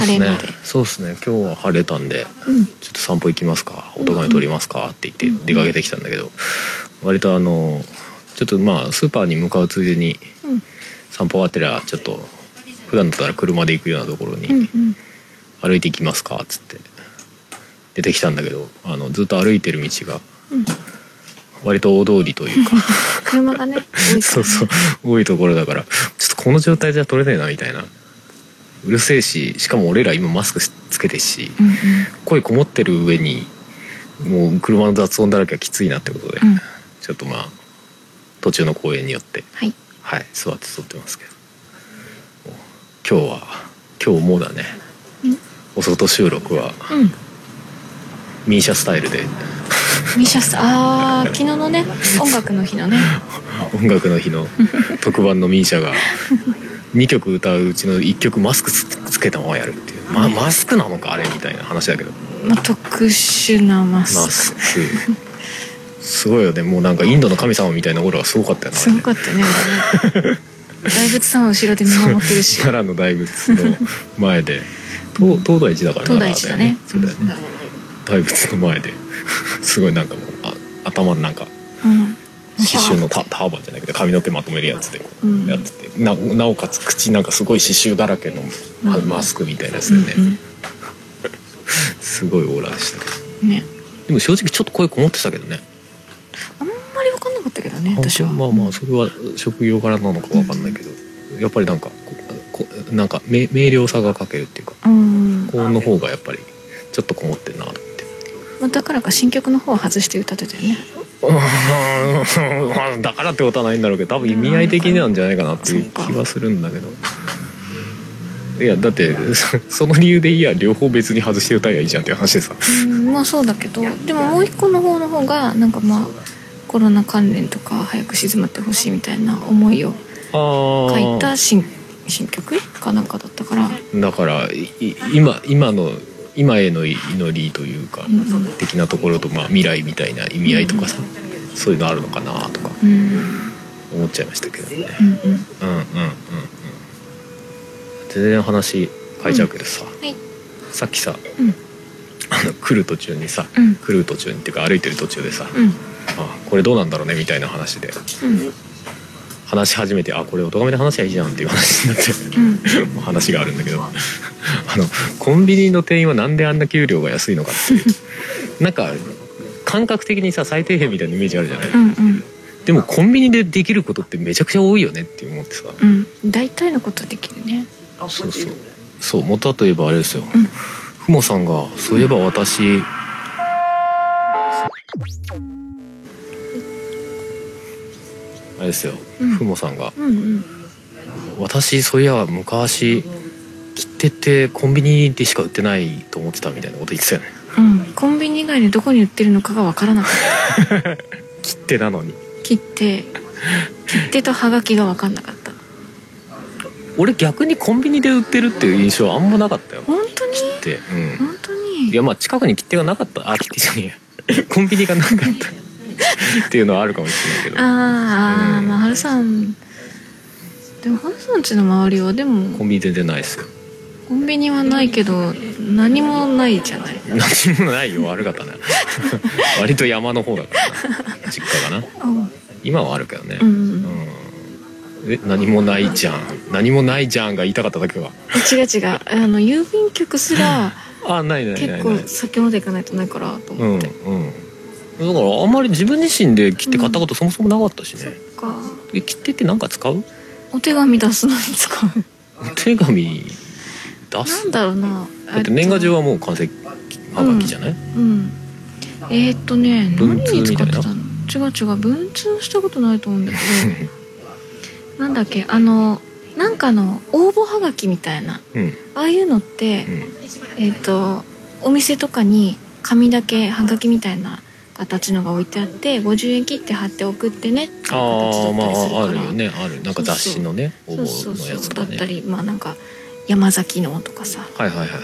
そうですね。そうですね。今日は晴れたんでうん。ちょっと散歩行きますか？おとがめ撮りますか？って言うん。って出かけてきたんだけど割とあのちょっとまあスーパーに向かうついでにうん。散歩終わってりゃちょっと普段だったら車で行くようなところにん歩いて行きますか？っつって出てきたんだけどあのずっと歩いてる道がうん。割と大通りというか。車がねね。そうそう。多いところだからちょっとこの状態じゃ撮れねえなみたいなうるせえししかも俺ら今マスクつけてるしうんうん。声こもってる上にもう車の雑音だらけはきついなってことで、うん。ちょっとまあ途中の公園によってはい。はい座って撮ってますけど。今日は今日もうだね。うん。お外収録はうん。ミーシャスタイルで。ミシャスあー昨日のね音楽の日のね。音楽の日の特番のミーシャが2曲歌ううちの1曲マスクつつけたままやるっていう、ま、マスクなのかあれみたいな話だけど。まあ特殊なママススク。すごいよね。もうなんかインドの神様みたいなオーラがすごかったよクな。すごかったね。大仏さんは後ろで見守ってるし。奈良の大仏の前で。東東大寺だから東大寺だね。そうだよね。大仏の前で。すごいなんかもうあ頭のなんかうん刺繍のタターバンじゃないけど髪の毛まとめるやつでやってて、ななおかつ口なんかすごい刺繍だらけのマスクみたいなやつでね、うん すごいオーラでした。ね。でも正直ちょっと声こもってたけどね。あんまり分かんなかったけどね私は。まあまあそれは職業柄なのかわかんないけど、やっぱりなんかここなんか明明瞭さが欠けるっていうかうん。高音の方がやっぱりちょっとこもってんなって。まあだからか新曲の方は外して歌ってたよね。うん だからってことはないんだろうけど多分意味合い的になんじゃないかなっていう気はするんだけど。いやだってそその理由でいいや両方別に外して歌えばいいじゃんっていう話でさうんまあそうだけどでももう一個の方の方がなんかまあコロナ関連とか早く静まってほしいみたいな思いをあ書いた新新曲かなんかだったから。だから今今の今への祈りというか、的なところと、まあ、未来みたいな意味合いとかさ、そういうのあるのかなとかうん。思っちゃいましたけどね。うんうん。うんうんうん。うん全然話変えちゃうけどさ、はい。さっきさうん。あの来る途中にさ、うん。来る途中にっていうか歩いてる途中でさ、うん。あこれどうなんだろうねみたいな話でうん。話し始めてあこれお咎めで話しゃいいじゃんっていう話になって、うん。話があるんだけど あのコンビニの店員はなんであんな給料が安いのかっていう。なんか感覚的にさ最低限みたいなイメージあるじゃない、うんうん。でもコンビニでできることってめちゃくちゃ多いよねって思ってさ、うん。大体のことできるね。そうそう。そう元はといえばあれですよ、うん。ふもさんがそういえば私あれですよ、うん。ふもさんが。うんうん。私そういや昔ってコンビニでしか売ってないと思ってたみたいなこと言ってたよね。うん。コンビニ以外にどこに売ってるのかがわからなかった。切手なのに。切手。切手とハガキが分かんなかった。俺逆にコンビニで売ってるっていう印象あんまなかったよ。本当に？切手。うん。本当に？いやまあ近くに切手がなかった。あ切手じゃねえや。コンビニがなかった。っていうのはあるかもしれないけど。あーあー、うん。まあ春さん。でも春さんちの周りはでも。コンビニ全然ないですよコンビニはないけど何もないじゃない。何もないよ。悪かったな 割と山の方だからな。実家がな。うん。今はあるけどね。うん。うん。え何もないじゃん。何もないじゃんが言いたかっただけは。違う違う。あの郵便局すら あないないないない。結構先まで行かないとないからとうん思って、うんだからあんまり自分自身で切手買ったことそもそもなかったしね、か。え切手って何か使う？お手紙出すのに使う。お手紙？出なすんだろうな。だって年賀状はもう完成はがきじゃない、うん。えー、っとね文何に使ってたの？違う違う文通したことないと思うんだけど。なんだっけあのなんかの応募はがきみたいな。うん。ああいうのって、うん。えっ、とお店とかに紙だけはがきみたいな形のが置いてあって50円切って貼って送ってねっていう形だああまああるよね。ある。なんか雑誌のね応そうそう。募のそう。だったりまあなんか山崎のとかさ。はいはいはいはい。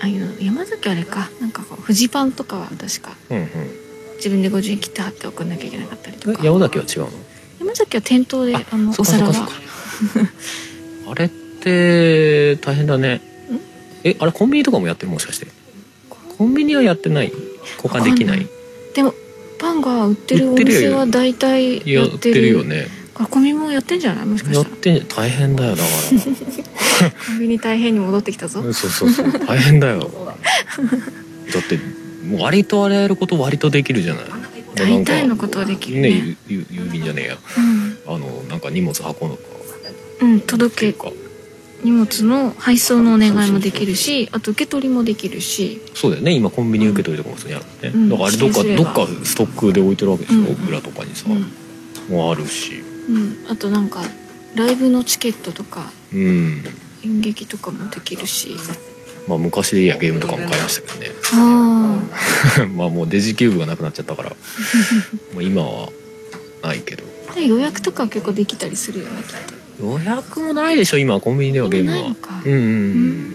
ああいうの山崎あれか。なんかこうフジパンとかは確かうんうん。自分で50円切って貼って送んなきゃいけなかったりとか。え山崎は違うの？山崎は店頭であのそおそっかそっか。あれって大変だね。えあれコンビニとかもやってる？もしかして。コンビニはやってない？交換できない？でもパンが売ってるお店は大体やっやっててるるよねあコンビニもやってんじゃない？もしかやしらったて大変だよだかコンビニ大変に戻ってきたぞ。らそうそうそう。大変だよ。だってもう割とあらゆること割とできるじゃない。大体のことはできるね。ねゆゆ郵便じゃねえや。あのなんか荷物運ぶのか。うん、届け。荷物の配送のお願いもできるしあと受け取りもできるし。そうだよね。今コンビニ受け取りとかも普通にあるね、うん。だからあれどっかどっかストックで置いてるわけでしょ、うん。裏とかにさ、うん、もうあるしうん、あとなんかライブのチケットとかうん。演劇とかもできるし。まあ昔でいいやゲームとかも買いましたけどね。あ まあもうデジキューブがなくなっちゃったから。もう今はないけど。あ予約とかは結構できたりするよねきっと。予約もないでしょ今。コンビニではゲームは。うんうん、う、うん。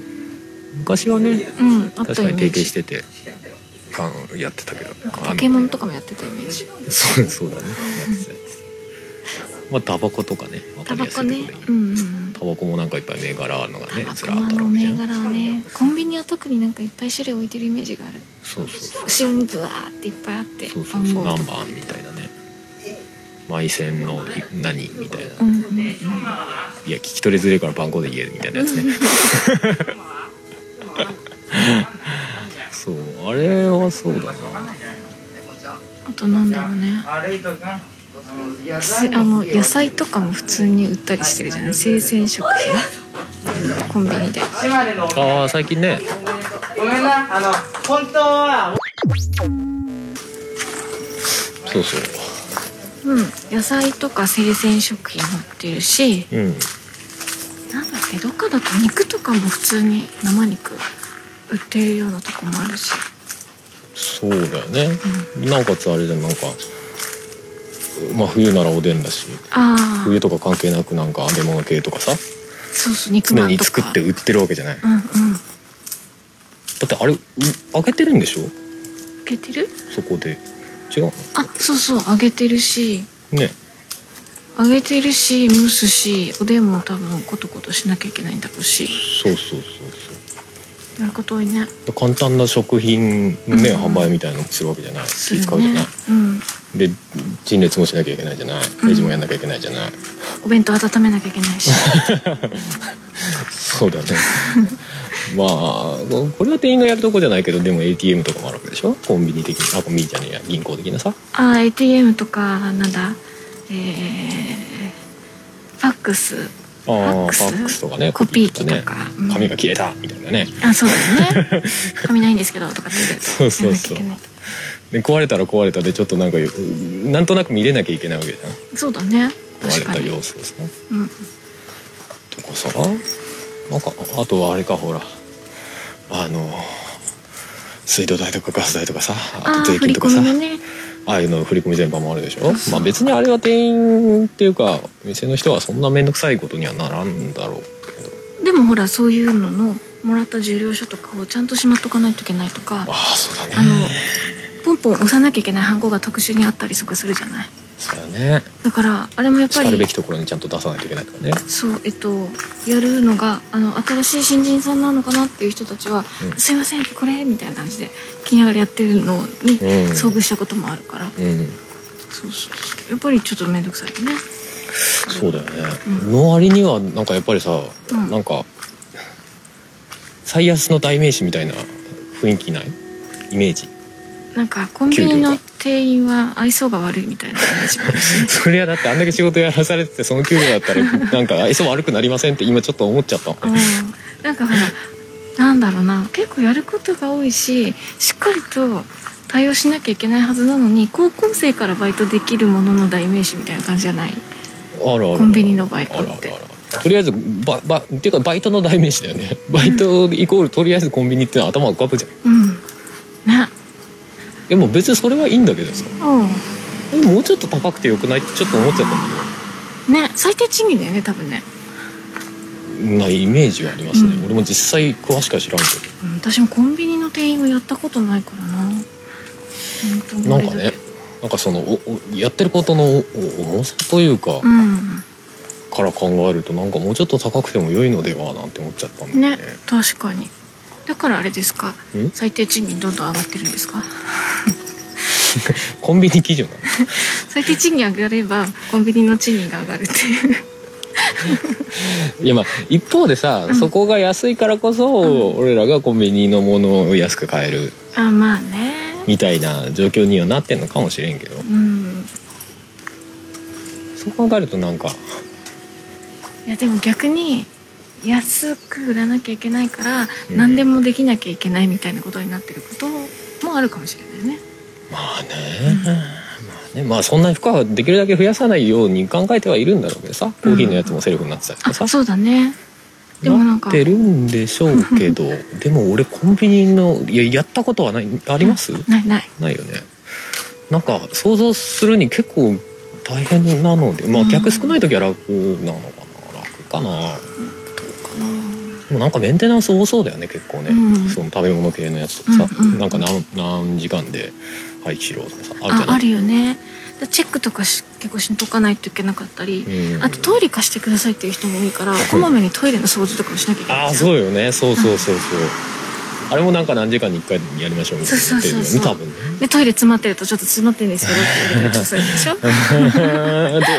昔はねうん確かに提携しててやってたけど。ポケモンとかもやってたイメージ。そうそうだね。やってたやつまあタバコとかねタバコね。うんうんタバコもなんかいっぱい銘柄あるのがねずらっとあるわけじゃん。銘柄はねコンビニは特になんかいっぱい種類置いてるイメージがある。そうそうそう後ろにブワーっていっぱいあってそうそう。そう何番みたいなね。埋線の何みたいな、うんうんうん。いや聞き取りづれえから番号で言えるみたいなやつね。そうあれはそうだな。あとなんだろうね。せあの野菜とかも普通に売ったりしてるじゃない？生鮮食品？コンビニで。ああ最近ね。ごめんな、あの、本当は。そうそう。うん。野菜とか生鮮食品売ってるしうん。なんだっけ？どっかだと肉とかも普通に生肉売ってるようなとこもあるし。そうだよね、なおかつあれじゃんなんかまあ冬ならおでんだし冬とか関係なくなんか揚げ物系とかさそうそう肉常に作って売ってるわけじゃない。だうんうん。ってあれう揚げてるんでしょ？揚げてる？そこで。違うの？あそうそう揚げてるし。ね。揚げてるし蒸すしおでんも多分コトコトしなきゃいけないんだろうし。そうそうそうやること多いね。簡単な食品のね、うん。販売みたいなのもするわけじゃない。気使うじゃない。ねうん。で陳列もしなきゃいけないじゃない。うん。レジもやんなきゃいけないじゃない、お弁当温めなきゃいけないし。そうだね。まあこれは店員がやるとこじゃないけどでも ATM とかもあるわけでしょ？コンビニ的に。あコンビニじゃねえや銀行的なさ。あー ATM とかなんだ？えー、ファックス。ああファックス？とかねコピー機とか？うん。紙が切れたみたいなね。あそうだよね。紙ないんですけどとかってそうそうそう。で壊れたら壊れたでちょっとなんかなんとなく見れなきゃいけないわけじゃん。そうだね。壊れた様子をさうん。とかさ。なんかあとはあれかほら。あの水道代とかガス代とかさあと税金とかさ。ねああいうの振り込み全般もあるでしょ？まあ別にあれは店員っていうか店の人はそんな面倒くさいことにはならんだろうけど。でもほらそういうののもらった受領書とかをちゃんとしまっとかないといけないとか。ああそうだね。あのポンポン押さなきゃいけないハンコが特殊にあったりとかするじゃない？そうだね。だからあれもやっぱりしかるべきところにちゃんと出さないといけないとかね。そうえっとやるのがあの新しい新人さんなのかなっていう人たちは「うん。すいませんこれ」みたいな感じで気にながらやってるのにうん。遭遇したこともあるから、うん。そうそうそう。やっぱりちょっと面倒くさいよね。そうだよね、うん。の割にはなんかやっぱりさ、うん。なんか最安の代名詞みたいな雰囲気ない？イメージ。なんかコンビニの店員は愛想が悪いみたいな それはだってあんだけ仕事やらされててその給料だったら なんか愛想悪くなりませんって今ちょっと思っちゃった。うん。なんかほらなんだろうな。結構やることが多いししっかりと対応しなきゃいけないはずなのに高校生からバイトできるものの代名詞みたいな感じじゃない？あるあるコンビニのバイトって。とりあえずババっていうかバイトの代名詞だよね。バイトイコールとりあえずコンビニってのは頭浮かぶじゃん。うん。ねでも別にそれはいいんだけどさ。うえもうちょっと高くてよくないってちょっと思っちゃったんだんね最低賃金だよね多分ね、けどなイメージはありますね、うん。俺も実際詳しくは知らんけうん、私もコンビニの店員をやったことないからな。なんかねなんかそのおおやってることの重さというか、うん。から考えるとなんかもうちょっと高くても良いのではなんて思っちゃったんだよね。ね確かにだからあれですか？ん最低賃金どんどん上がってるんですか？コンビニ基準 最低賃金上がればコンビニの賃金が上がるっていう。いやまあ一方でさ、うん。そこが安いからこそ、俺らがコンビニのものを安く買える。あまあね。みたいな状況にはなってんのかもしれんけど。うん。そう考えるとなんか。いやでも逆に安く売らなきゃいけないから、うん。何でもできなきゃいけないみたいなことになってることもあるかもしれないね。まあね、まあね。まあそんなに負荷はできるだけ増やさないように考えてはいるんだろうけどさ。コーヒーのやつもセルフになってたりとかさ、あそうだね。でもなんかってるんでしょうけど でも俺コンビニのいややったことはない。あります、ないない。ないよね。なんか想像するに結構大変なのでまあうん。客少ない時は楽なのかな。楽かなもなんかメンテナンス多そうだよね結構ね、うん。その食べ物系のやつとかさ、うんうん。なんか何何時間で廃棄しろとかさあるじゃない？ああるよね。だチェックとかし結構しとかないといけなかったり、うん。あとトイレ貸してくださいっていう人も多いからこまめにトイレの掃除とかもしなきゃいけない。ああうそうよね。そうそうそうそう。あれもなんか何時間に1回やりましょうみたいなそうそうそう多分ね。でトイレ詰まってるとちょっと詰まってるんですけどって言われたりするでしょ。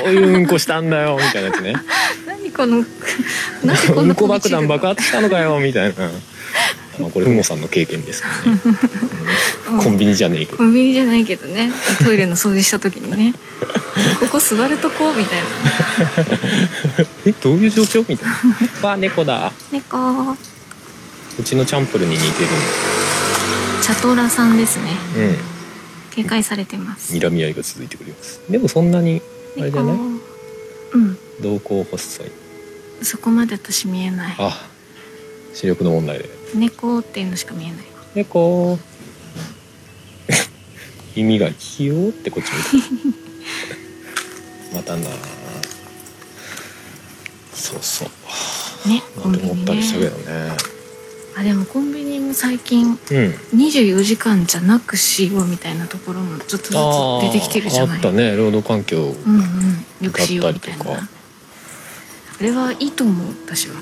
どういううんこしたんだよみたいなやつね何このなんでこんうなんこ爆弾爆発したのかよみたいな。まあこれふもさんの経験ですけどね、うん。コンビニじゃねえけど。コンビニじゃないけどね。トイレの掃除した時にね。ここ座るとこ？みたいな。えどういう状況？みたいな。わあ猫だ。猫。うちのチャンプルに似てる。チャトラさんですね。うん。警戒されてます。睨み合いが続いてくります。でもそんなにあれじゃない？猫。うん。瞳孔細いそこまで私見えない。あ視力の問題で。猫っていうのしか見えない。猫。耳がひよーってこっち見て。る またな。そうそう。ねコンビニ思ったりしたけねどね。あでもコンビニも最近うん。24時間じゃなくしようみたいなところもちょっとずつあ出てきてるじゃない。あったね。労働環境うんうん。よくしようみたいな。だったりとかあれはいいと思う私は。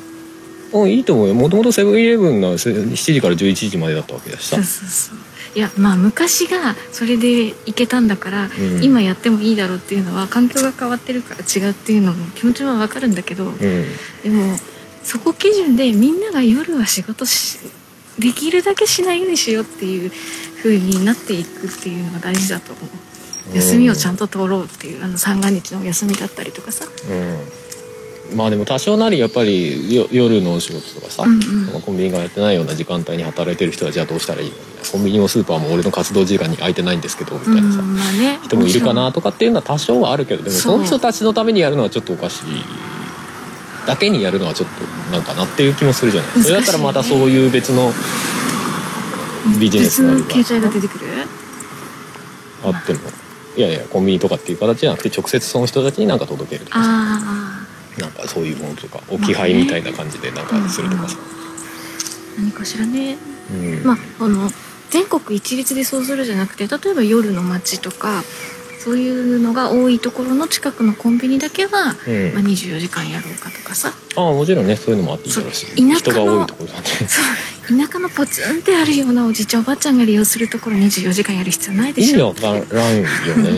うんいいと思うよ。もともとセブンイレブンのせ7時から11時までだったわけだしさ。そうそうそう。いやまあ昔がそれでいけたんだから、うん。今やってもいいだろうっていうのは環境が変わってるから違うっていうのも気持ちはわかるんだけど、うん。でもそこ基準でみんなが夜は仕事しできるだけしないようにしようっていう風になっていくっていうのが大事だと思う。休みをちゃんと取ろうっていうあの三が日のお休みだったりとかさ。うんまあでも多少なりやっぱりよ夜のお仕事とかさ、うんうん。コンビニがやってないような時間帯に働いてる人はじゃあどうしたらいいのコンビニもスーパーも俺の活動時間に空いてないんですけどみたいなさ、うんまあね。人もいるかなとかっていうのは多少はあるけどでもその人たちのためにやるのはちょっとおかしいだけにやるのはちょっとなんかなっていう気もするじゃない。ね。それだったらまたそういう別のビジネス別があれの経済が出てくる？ばあっても。いやいやコンビニとかっていう形じゃなくて直接その人たちに何か届けるとかさ。あなんかそういうものとか置き配みたいな感じでなんかするとかさ、あ何かしらね。うん。まああの全国一律でそうするじゃなくて例えば夜の街とかそういうのが多いところの近くのコンビニだけは、うん。まあ、24時間やろうかとかさ。ああもちろんねそういうのもあっていいだろうし。そう田舎の人が多いところだねそう田舎のポツンってあるようなおじいちゃんおばあちゃんが利用するところ24時間やる必要ないで意しょ。味わからんよね。う ん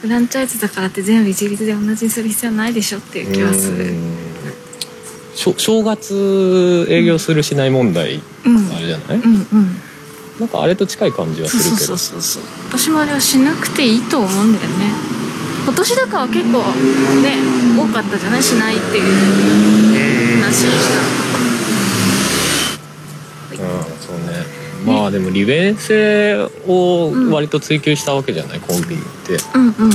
フランチャイズだからって全部一律で同じにする必要ないでしょっていう気はする。正月営業するしない問題うん。あれじゃない、うんうん。なんかあれと近い感じはするけど。そうそうそう。私もあれはしなくていいと思うんだよね。今年だから結構ね多かったじゃない？しないっていう話をしたうんそうねまあでも利便性を割と追求したわけじゃない、コンビニって。うんうん。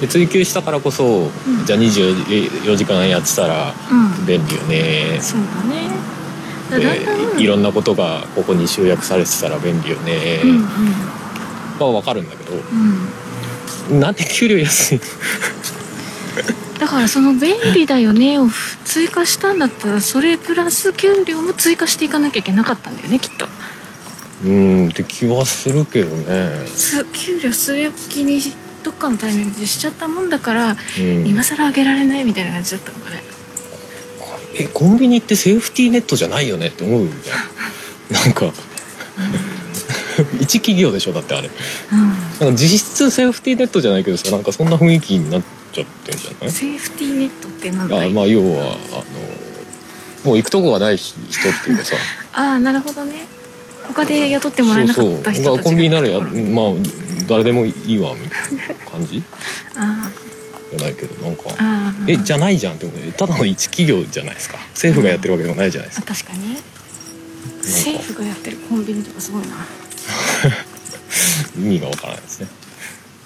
で追求したからこそ、ん。じゃあ24時間やってたらうん。便利よね。そうだね。だだんだん。でいろんなことがここに集約されてたら便利よね、うんうん。まあ分かるんだけど。うん。なんで給料安いだからその便利だよねを追加したんだったらそれプラス給料も追加していかなきゃいけなかったんだよねきっと。うんって気はするけどね、す給料据え置きにどっかのタイミングでしちゃったもんだから、うん、今更上げられないみたいな感じだったのかね。えコンビニってセーフティーネットじゃないよねって思うじゃんなんか 一企業でしょだってあれ。うん。なんか実質セーフティーネットじゃないけどさなんかそんな雰囲気になっちゃってんじゃない？セーフティーネットってなんだまあ要はあのもう行くとこがない人っていうかさ。ああなるほどね。他で雇ってもらえなかった人そうそう。たちコンビニならやがまあ誰でもいいわみたいな感じ？あじゃないけどなんかあああ。えじゃないじゃんってただの一企業じゃないですか。政府がやってるわけでもないじゃないですあか確かに。ね政府がやってるコンビニとかすごいな意味がわからないですね。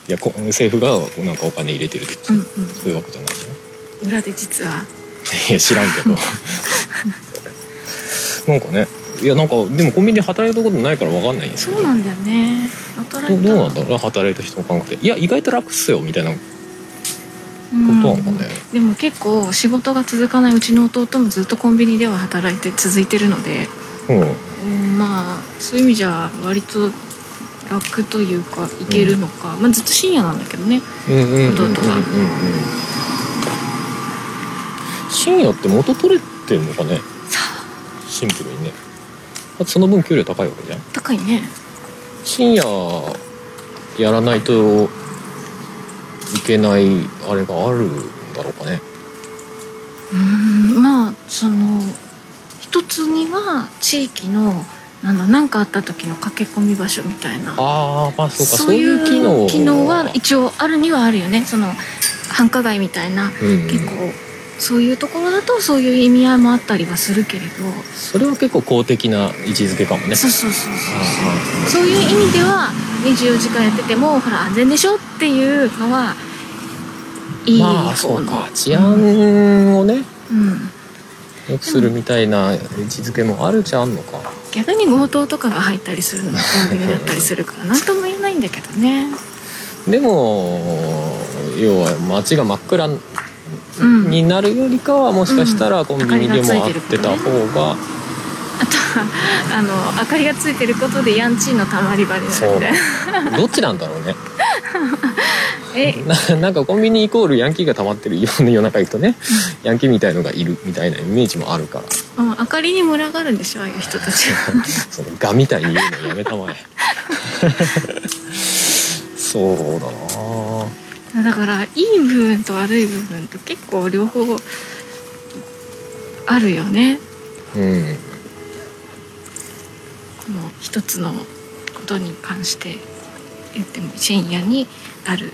いやこ政府がなんかお金入れてるとか、うんうん。そういうわけじゃないじゃん裏で実は。いや知らんけど。なんかねいやなんかでもコンビニで働いたことないからわかんないんですよそうなんだよね。働いたどうなんだろう？働いた人の感覚でいや意外と楽っすよみたいなこうんとなのかね、でも結構仕事が続かないうちの弟もずっとコンビニでは働いて続いてるので、うん。うん、まあそういう意味じゃ割と楽というかいけるのか、まあずっと深夜なんだけどね。うん。うんうんうん。深夜って元取れてんのかね？シンプルにね。だってその分給料高いわけじゃん。高いね。深夜やらないといけないあれがあるんだろうかね。うん。まあその一つには地域のなんだ何かあった時の駆け込み場所みたいな。ああまあそうかそそうういいうう機能機能は一応あるにはあるよね。その繁華街みたいなうん結構そういうところだとそういう意味合いもあったりはするけれど。それは結構公的な位置づけかもね。そうそうそうそうそう。いう意味では24時間やっててもほら安全でしょっていうのはいいまあそう方のか。治安をね。うん良くするみたいな位置づけもあるじゃんのか。逆に強盗とかが入ったりするのがコンビニだったりするから何とも言えないんだけどね。でも要は街が真っ暗うん。になるよりかはもしかしたらコンビニでもあってた方があとはあの明かりがついてることでヤンチーのたまり場になるみたい。などっちなんだろうね。え ななんかコンビニイコールヤンキーが溜まってるよ夜中行くとねヤンキーみたいのがいるみたいなイメージもあるから。うん明かりに群がるんでしょああいう人たち。はそのガみたいに言うのやめたまえ。そうだな。だからいい部分と悪い部分と結構両方あるよね。うん。この一つのことに関して言っても深夜にある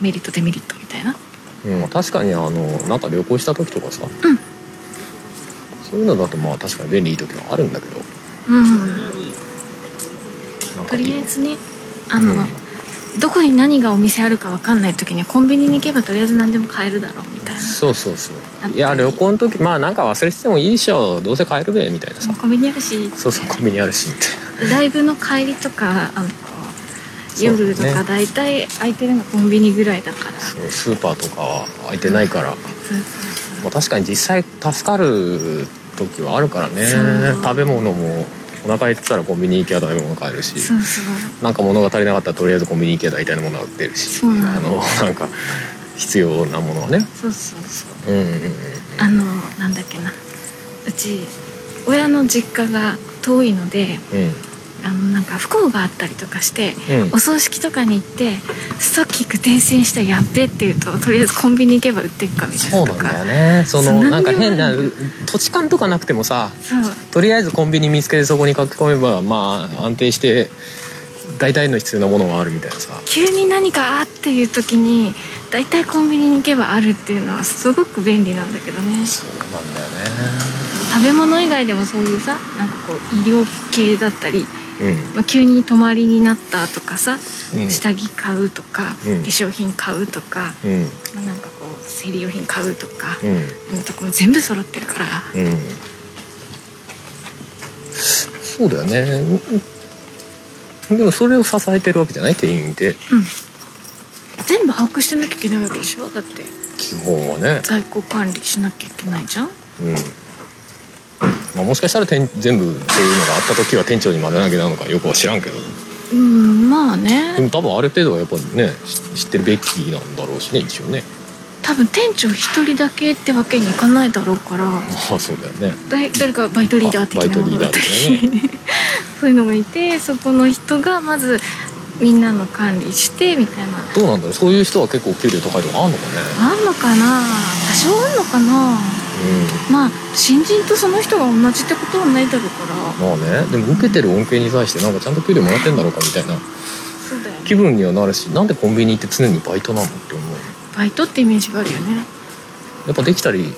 メリットデメリットみたいな。うん、確かにあのなんか旅行した時とかさ、うん。そういうのだとまあ確かに便利いい時はあるんだけど。うん。とりあえずねあの、うん。どこに何がお店あるか分かんない時にはコンビニに行けばとりあえず何でも買えるだろうみたいな。そうそうそう。いや旅行の時まあなんか忘れててもいいでしょどうせ帰るべみたいなさ。コンビニあるし。そうそうコンビニあるしみたいライブの帰りとかあの夜とか大体空いてるのコンビニぐらいだから。なそうスーパーとかは空いてないから、まあ、確かに実際助かる時はあるからね。食べ物もお腹減ってたらコンビニ行きゃ食べ物買えるし。そうそう。なんか物が足りなかったらとりあえずコンビニ行けば大体のものが売ってるしあのなんか必要なものはね。そうそうそう。うんうんうん。あのなんだっけな。うち親の実家が遠いのでうんあのなんか不幸があったりとかして、うん。お葬式とかに行ってストッキング転戦したやっべって言うととりあえずコンビニ行けば売ってっかみたいなそうなんだよね。そのなんか変な土地勘とかなくてもさとりあえずコンビニ見つけてそこに書き込めばまあ安定して大体の必要なものがあるみたいなさ。急に何かあっていう時に大体コンビニに行けばあるっていうのはすごく便利なんだけどね。そうなんだよね。食べ物以外でもそういうさなんかこう医療系だったり、うんまあ、急に泊まりになったとかさ、うん。下着買うとか、うん。化粧品買うとか、うん。まあ、なんかこう生理用品買うとか、うん。うん、とこも全部揃ってるから。うん。そうだよね。でもそれを支えてるわけじゃないって全部把握してなきゃいけないわけでしょ？だって。基本はね。在庫管理しなきゃいけないじゃん？うんまあ、もしかしたら店全部そういうのがあった時は店長に任せなきゃなのかよくは知らんけど。うんまあでねも多分ある程度はやっぱねし知ってるべきなんだろうしね一応ね。多分店長一人だけってわけにいかないだろうから。まあそうだよね。誰かバイトリーダー的なものだったあバイトリーダーり そういうのがいてそこの人がまずみんなの管理してみたいな。どうなんだろう。そういう人は結構給料高いとかあんのかね。あんのかな。多少あんのかなまあ新人とその人が同じってことはないだろうから。うんまあね。でも受けてる恩恵に対してなんかちゃんと給料もらってんだろうかみたいな。そうだよね。気分にはなるしなんでコンビニって常にバイトなのって思う。バイトってイメージがあるよね。やっぱできたり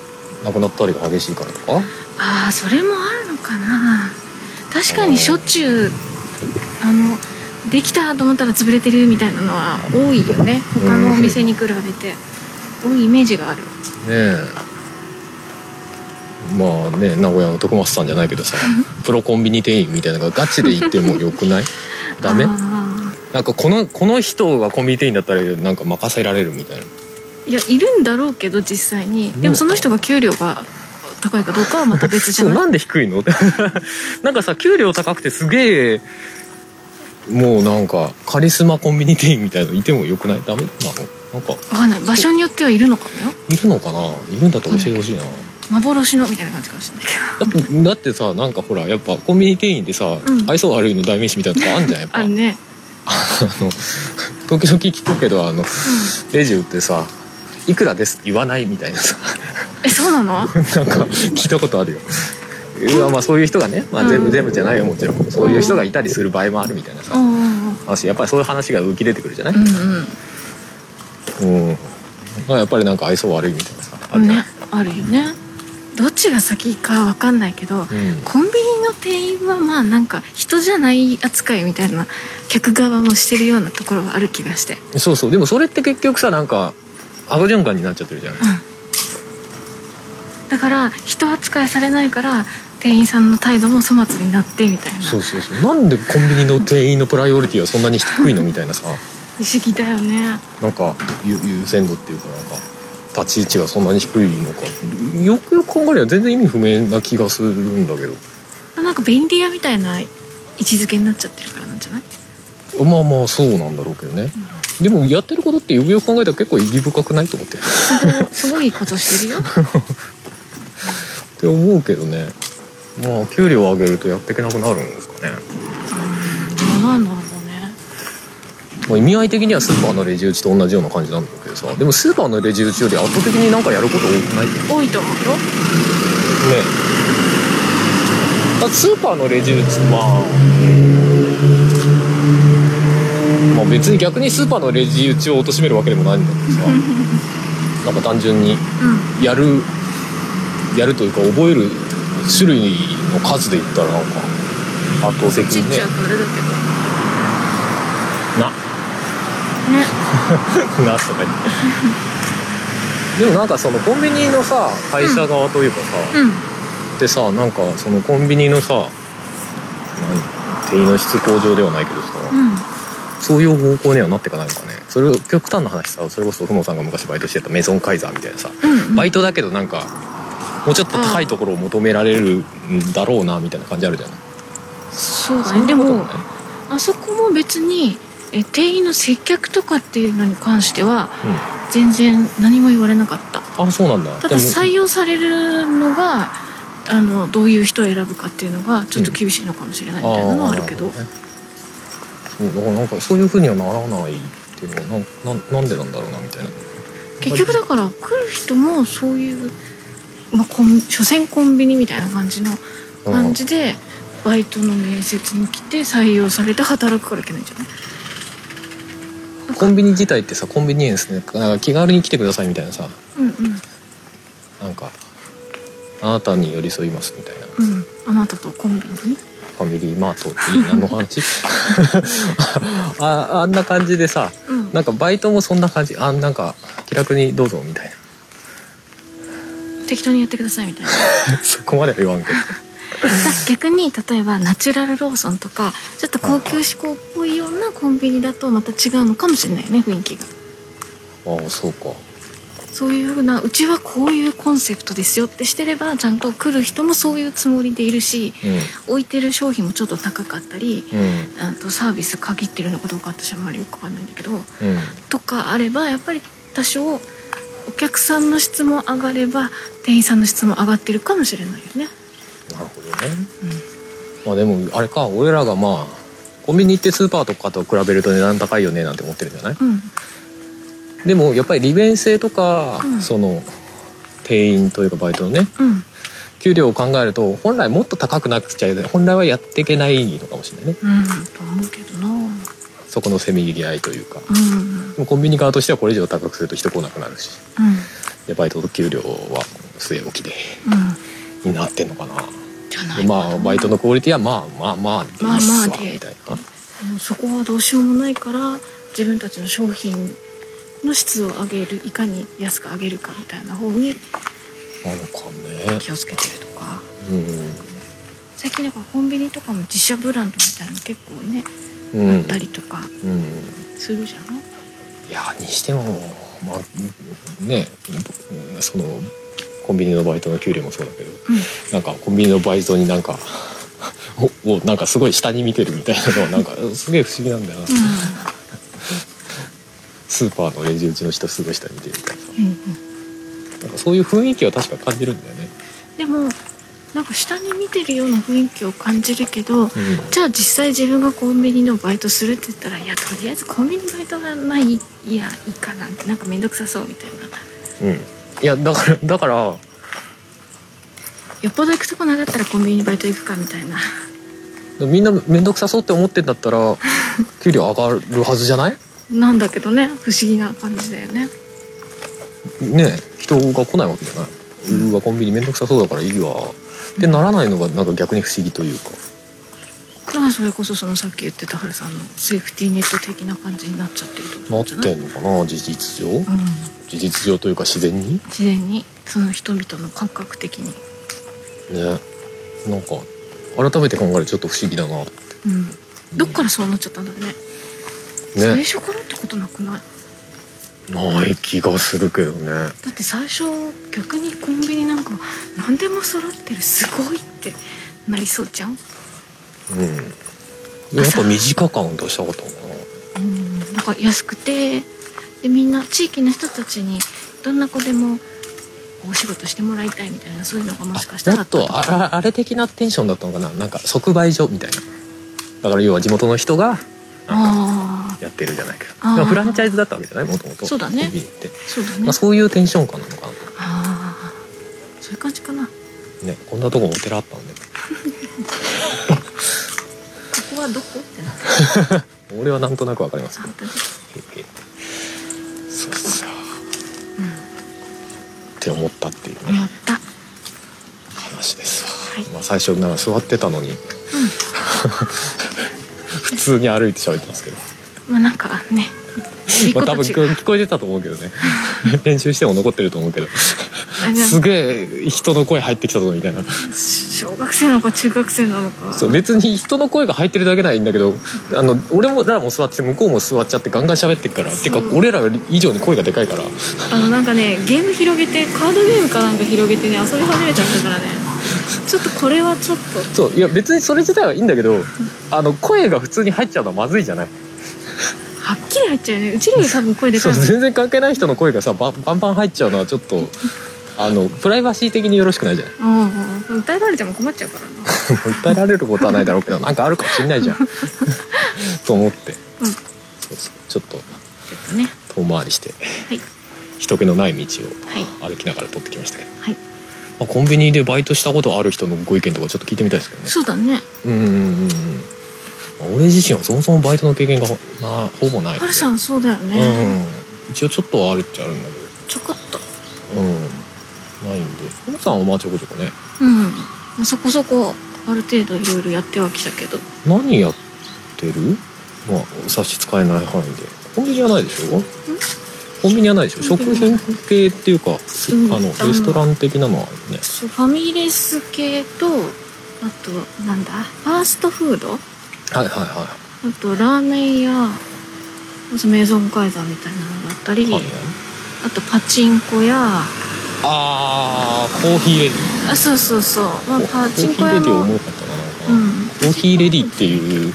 なくなったりが激しいからとか？ああそれもあるのかな。確かにしょっちゅうあのできたと思ったら潰れてるみたいなのは多いよね。他のお店に比べて。多いイメージがある。ねえまあね名古屋の徳松さんじゃないけどさ プロコンビニ店員みたいなのがガチで言ってもよくない？ダメ？あなんかこのこの人がコンビニ店員だったらなんか任せられるみたいな。ーいやいるんだろうけど実際に。でもその人が給料が高いかどうかはまた別じゃない？なんで低いの？なんかさ給料高くてすげえもうなんかカリスマコンビニ店員みたいのいてもよくない？ダメ？なのなんか。わかんない。場所によってはいるのかもよ。いるのかな？いるんだったら教えてほしいな、幻のみたいな感じかもしれない。け どだってさなんかほらやっぱコンビニ店員ってさ、うん。愛想悪いの代名詞みたいなとこあんじゃんやっぱ。あるね。あの時々聞くけどあのレジ打ってさ「いくらです」って言わないみたいなさ。えそうなの？なんか聞いたことあるよ。うわまあそういう人がね、まあ、全部全部じゃないよもちろん。そういう人がいたりする場合もあるみたいなさ。うんうん話やっぱりそういう話が浮き出てくるじゃない、うんうんまあ、やっぱりなんか愛想悪いみたいなさあうんるじゃん。ねあるよねどっちが先かわかんないけど、うん。コンビニの店員はまあなんか人じゃない扱いみたいな客側もしてるようなところはある気がして。そうそう。でもそれって結局さなんか悪循環になっちゃってるじゃないだから人扱いされないから店員さんの態度も粗末になってみたいな。そうそうそう。なんでコンビニの店員のプライオリティはそんなに低いの？みたいなさ。不思議だよね。なんか優優先度っていうかなんか立ち位置がそんなに低いのか。よくよく考えれば全然意味不明な気がするんだけど。なんか便利屋みたいな位置づけになっちゃってるからなんじゃない？まあまあそうなんだろうけどね、でもやってることってよくよく考えたら結構意義深くないと思ってっすごいことしてるよ。て思うけどね。まあ給料を上げるとやっていけなくなるんですかね、どうなんだろうね。まあ、意味合い的にはスーパーのレジ打ちと同じような感じなんだけどさでもスーパーのレジ打ちより圧倒的になんかやること多くない？ね多いと思うよ。だってスーパーのレジ打ちまあ。まあ別に逆にスーパーのレジ打ちを貶めるわけでもないんだけどさ。なんか単純にうん。やるやるというか覚える種類の数で言ったらなんか圧倒的にね。ちゃくあれだけなどねなとか言ってでもなんかそのコンビニのさ会社側というかさ、うん。でさなんかそのコンビニのさ何店員の質向上ではないけどさ、うん。そういう方向にはなっていかないのかね。それを極端な話さそれこそふもさんが昔バイトしてたメゾンカイザーみたいなさうんバイトだけどなんかもうちょっと高いところを求められるんだろうなみたいな感じあるじゃない。そうだね。でもあそこも別にえ店員の接客とかっていうのに関しては全然何も言われなかった。うんあそうなんだ。ただ採用されるのがあのどういう人を選ぶかっていうのがちょっと厳しいのかもしれないみたいなのはあるけど、ーなほね。そうだからなんかそういうふうにはならないっていうのはなななんでなんだろうなみたいな。結局だから来る人もそういう、まあ、コン所詮コンビニみたいな感じのうん。感じでバイトの面接に来て採用されて働くからいけないんじゃない？コンビニ自体ってさコンビニエンスねなんか気軽に来てくださいみたいなさうんうん。なんかあなたに寄り添いますみたいな。うん。あなたとコンビニ？ファミリーマートって何の話。ああんな感じでさうん。なんかバイトもそんな感じ。あなんか気楽にどうぞみたいな。適当にやってくださいみたいな。そこまでは言わんけど逆に例えばナチュラルローソンとかちょっと高級志向っぽいようなコンビニだとまた違うのかもしれないよね雰囲気が。ああそうか。そういうふうなうちはこういうコンセプトですよってしてればちゃんと来る人もそういうつもりでいるし置いてる商品もちょっと高かったりうん。うんあとサービス限ってるのかどうか私はあんまりよくわかんないんだけどうん。とかあればやっぱり多少お客さんの質も上がれば店員さんの質も上がってるかもしれないよね。なるほどね、まあでもあれか俺らがまあコンビニ行ってスーパーとかと比べると値段高いよねなんて思ってるんじゃない？うん。でもやっぱり利便性とか、うん。その店員というかバイトのねうん。給料を考えると本来もっと高くなくちゃ本来はやっていけないのかもしれないね。うん。と思うけどな。そこのせめぎ合いというか。うん。でもコンビニ側としてはこれ以上高くすると人来なくなるし。うん。でバイトと給料は据え置きで。うんになってんのかな。じゃなまあバイトのクオリティはまあまあまあでいいっすわまあまあで。みたいな。もうそこはどうしようもないから自分たちの商品の質を上げるいかに安く上げるかみたいな方になのかね。気をつけてるとか。うん。最近なんかコンビニとかも自社ブランドみたいなの結構ね、うん。あったりとかうん。するじゃんい？やにしてもまあねそのコンビニのバイトの給料もそうだけどうんなんかコンビニのバイトになんかお おなんかすごい下に見てるみたいなのはなんかすげえ不思議なんだよな、スーパーのレジ打ちの人すごい下に見てるみたいなさ。うんうんうんなんかそういう雰囲気は確か感じるんだよね、でもなんか下に見てるような雰囲気を感じるけどうん、じゃあ実際自分がコンビニのバイトするって言ったらいやとりあえずコンビニバイトがないいやいいかなんてなんか面倒くさそうみたいな。うん、いやだからだから。よっぽど行くとこなかったらコンビニバイト行くかみたいな。みんな面倒くさそうって思ってんだったら 給料上がるはずじゃない？なんだけどね不思議な感じだよね。ね人が来ないわけじゃない、うわコンビニ面倒くさそうだからいいわ。ってならないのがなんか逆に不思議というか。だからそれこそそのさっき言ってた春さんのセーフティーネット的な感じになっちゃってるとない？てんのかな？事実上？うん。事実上というか自然に？自然にその人々の感覚的に。ね。なんか改めて考えるとちょっと不思議だなって。うん。どっからそうなっちゃったんだろうね。最ね初からってことなくない？ない気がするけどね。だって最初逆にコンビニなんか何でも揃ってるすごいってなりそうじゃん？うん。やっぱ短感を出したかったのかうん。なんか安くてでみんな地域の人たちにどんな子でもお仕事してもらいたいみたいなそういうのがもしかしたらなもっとあああれ的なテンションだったのかな？なんか即売所みたいな。だから要は地元の人がああやってるじゃないけどフランチャイズだったわけじゃない？もともとそうだね。そうだね。まあ、そういうテンション感なのかなああそういう感じかな。こねこんなとこお寺あったんで。こはどこ？ってなって。俺はなんとなくわかります。本当にへへそうそう。って思ったっていうね。思った。話ですわ、はい。まあ、最初なんか座ってたのに、普通に歩いて喋ってますけど、まあなんかね まあ、多分聞こえてたと思うけどね。編集しても残ってると思うけど。すげえ人の声入ってきたぞみたいな小学生なのか中学生なのか。そう別に人の声が入ってるだけならいいんだけどあの俺もらも座ってて向こうも座っちゃってガンガン喋ってっからてか俺ら以上に声がでかいから。あのなんかねゲーム広げてカードゲームかなんか広げてね遊び始めちゃったからね。ちょっとこれはちょっと。そういや別にそれ自体はいいんだけどあの声が普通に入っちゃうのはまずいじゃない。はっきり入っちゃうよね。うちらより多分声でかい。全然関係ない人の声がさバンバン入っちゃうのはちょっとあのプライバシー的によろしくないじゃないうんうん。訴えられても困っちゃうからな。訴えられることはないだろうけどなんかあるかもしれないじゃん。と思って、うん。ちょっとちょっとね。遠回りしてはい。人気のない道はい。を歩きながら撮ってきましたけど、はい。まあ、コンビニでバイトしたことある人のご意見とかちょっと聞いてみたいですけどね。そうだね。うんうんうんうん。俺自身はそもそもバイトの経験がほなほぼない。ハルさんそうだよね。うん一応ちょっとはあるっちゃあるんだけちょこっとないんで皆さんはまあちょこちょこね。うん。まあそこそこある程度いろいろやってはきたけど。何やってる？まあ差し支えない範囲で。コンビニはないでしょ？コンビニはないでしょ？食品系っていうか、んあのレストラン的なのはあるね。そうファミレス系とあとなんだ？ファーストフード？はいはいはあとラーメン屋メゾンカイザーみたいなのがあったり、いはい。あとパチンコ屋あーコーヒーレディあそうそうそう、まあ、コパチンーヒーレディコ屋も重かったな。なんか、うん。コーヒーレディっていう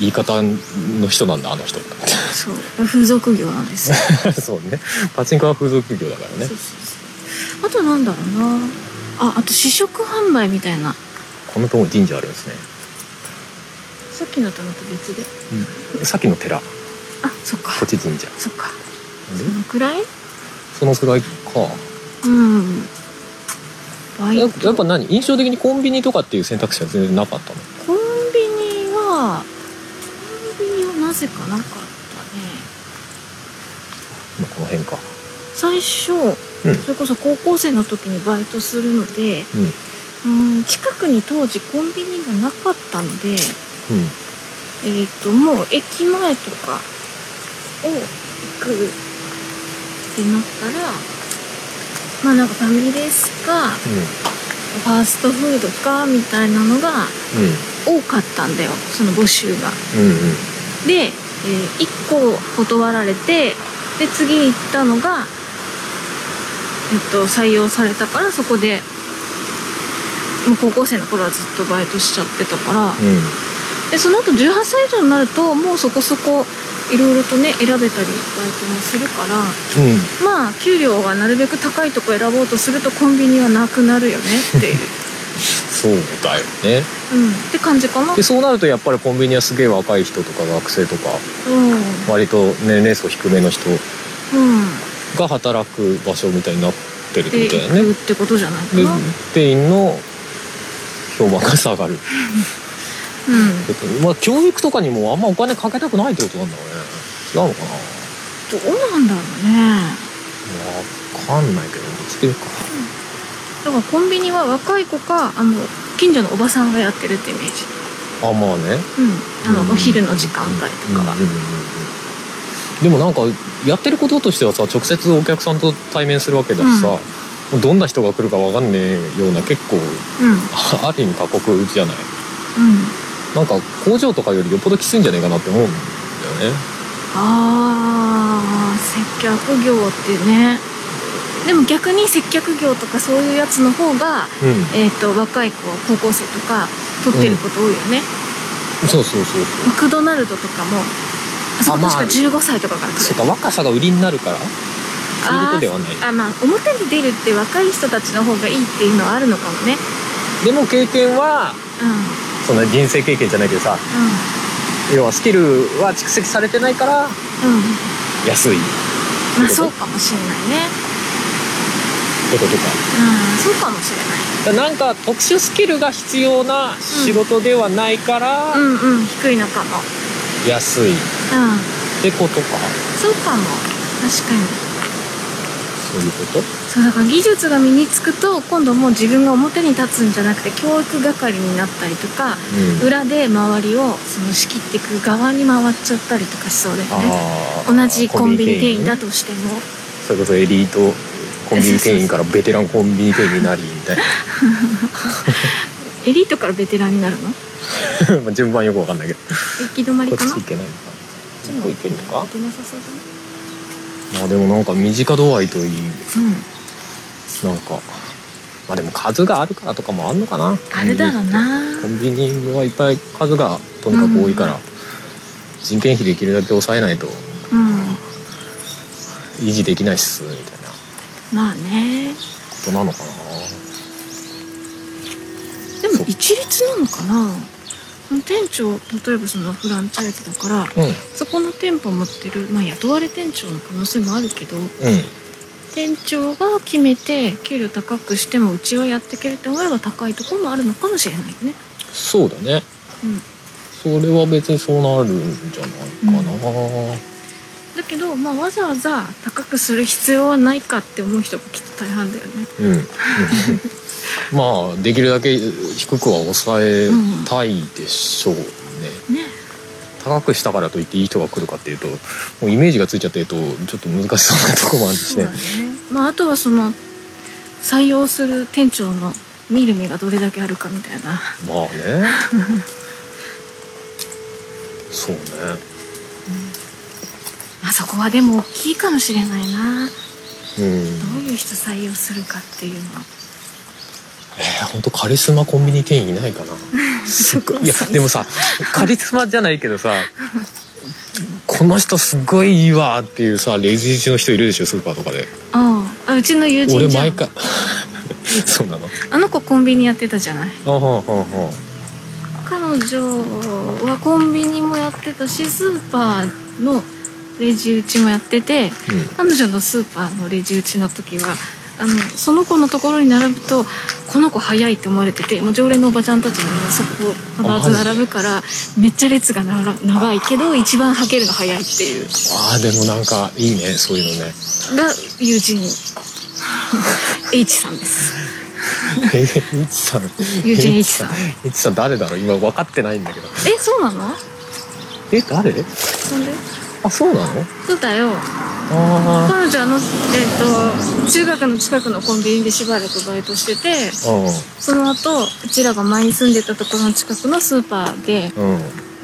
言い方の人なんだあの人。そう。風俗業なんですよ。そうね。パチンコは風俗業だからね。あとなんだろうな。ああと試食販売みたいな。このとこ神社あるんですね、さっきのとまた別で。さっきの寺。あそっか。こっち神社。そっか。でそのくらい？そのくらいかうん。やっぱ何？印象的にコンビニとかっていう選択肢は全然なかったの？コンビニはコンビニはなぜかなかったね。まあこの辺か。最初、うん。それこそ高校生の時にバイトするのでうん。うん近くに当時コンビニがなかったのでうん。えっ、ともう駅前とかを行くってなったらまあなんかファミレスかファーストフードかみたいなのが多かったんだよその募集が。うん。うんうん。で、え1個断られてで次行ったのが、えっと、採用されたからそこでもう高校生の頃はずっとバイトしちゃってたから。うん。でその後18歳以上になるともうそこそこいろいろとね選べたりバイトもするからうん。まあ給料がなるべく高いとこ選ぼうとするとコンビニはなくなるよねっていう、そうだよね。うん、って感じかな。でそうなるとやっぱりコンビニはすげえ若い人とか学生とかうん。割と年齢層低めの人うん。が働く場所みたいになってるってでことだよね。行くってことじゃないかでな店員の評判が下がる うん。まあ教育とかにもあんまお金かけたくないってことなんだろうね。違うのかな？どうなんだろうね。わかんないけどしてるか。だからコンビニは若い子かあの近所のおばさんがやってるってイメージ。あまあね。うん。あのお昼の時間帯とかは。うんうんうんうんでもなんかやってることとしてはさ直接お客さんと対面するわけだしさ、どんな人が来るかわかんねえような結構うん。ある意味過酷じゃない？うんなんか工場とかよりよっぽどきついんじゃないかなって思うんだよね。あー接客業ってね。でも逆に接客業とかそういうやつの方が、うん。えー、と若い子高校生とか取ってること多いよね、そうそうそうそう。マクドナルドとかもあそこあまあ確か15歳とかから来る。そうか若さが売りになるから。そういうことではない。あまあ表に出るって若い人たちの方がいいっていうのはあるのかもね。でも経験はうんそんな人生経験じゃないけどさ要はスキルは蓄積されてないからうん。うん安い。まあそうかもしれないね。こととか。うんそうかもしれない。なんか特殊スキルが必要な仕事ではないからうんうん低いのかも。安い。っうん。てことか。そうかも。確かにそういうこと？そうだから技術が身につくと今度もう自分が表に立つんじゃなくて教育係になったりとかうん。裏で周りをその仕切っていく側に回っちゃったりとかしそうだよね。同じコンビニ店員だねとしても。それこそエリートコンビニ店員からベテランコンビニ店員になりみたい エリートからベテランになるの？順番よくわかんないけど。行き止まりこっかなち行けないのかこっち行けるのか？行けなさそうだねまあでもなんか身近度合いといいうん。なんかまあでも数があるからとかもあんのかな。あれだろうな。コンビニはいっぱい数がとにかく多いから、人件費できるだけ抑えないとうん。維持できないっすみたいな。まあね。ことなのかな。でも一律なのかな店長例えばそのフランチャイズだからうん。そこの店舗持ってる、まあ、雇われ店長の可能性もあるけどうん。店長が決めて給料高くしてもうちはやっていけるって思えば高いところもあるのかもしれないよね。そうだね。うん。それは別にそうなるんじゃないかな、だけど、まあ、わざわざ高くする必要はないかって思う人がきっと大半だよね。うん。うん まあできるだけ低くは抑えたいでしょうね、ね。高くしたからといっていい人が来るかっていうともうイメージがついちゃってるとちょっと難しそうなとこもあるしね。ね。まああとはその採用する店長の見る目がどれだけあるかみたいな。まあね。そうね。まあそこはでも大きいかもしれないな。うん。どういう人採用するかっていうのはえー、本当カリスマコンビニ店員いないかな？いいやでもさカリスマじゃないけどさこの人すごいいいわっていうさレジ打ちの人いるでしょスーパーとかで。あああうちの友人じゃん。俺毎回 そうなの？あの子コンビニやってたじゃない？あはんはんはん彼女はコンビニもやってたしスーパーのレジ打ちもやっててうん。彼女のスーパーのレジ打ちの時はあのその子のところに並ぶとこの子早いって思われててもう常連のおばちゃんたちもそこ必ず並ぶからめっちゃ列がなら長いけど一番はけるの早いっていう。あーでもなんかいいねそういうのね。が友人。H さんです。えいちさん。友人 H さん。いちさん誰だろう？今分かってないんだけど。えそうなの？え誰？そんで？あそうなの？そうだよ。あ彼女あの、えっと中学の近くのコンビニでしばらくバイトしててあその後うちらが前に住んでたところの近くのスーパーで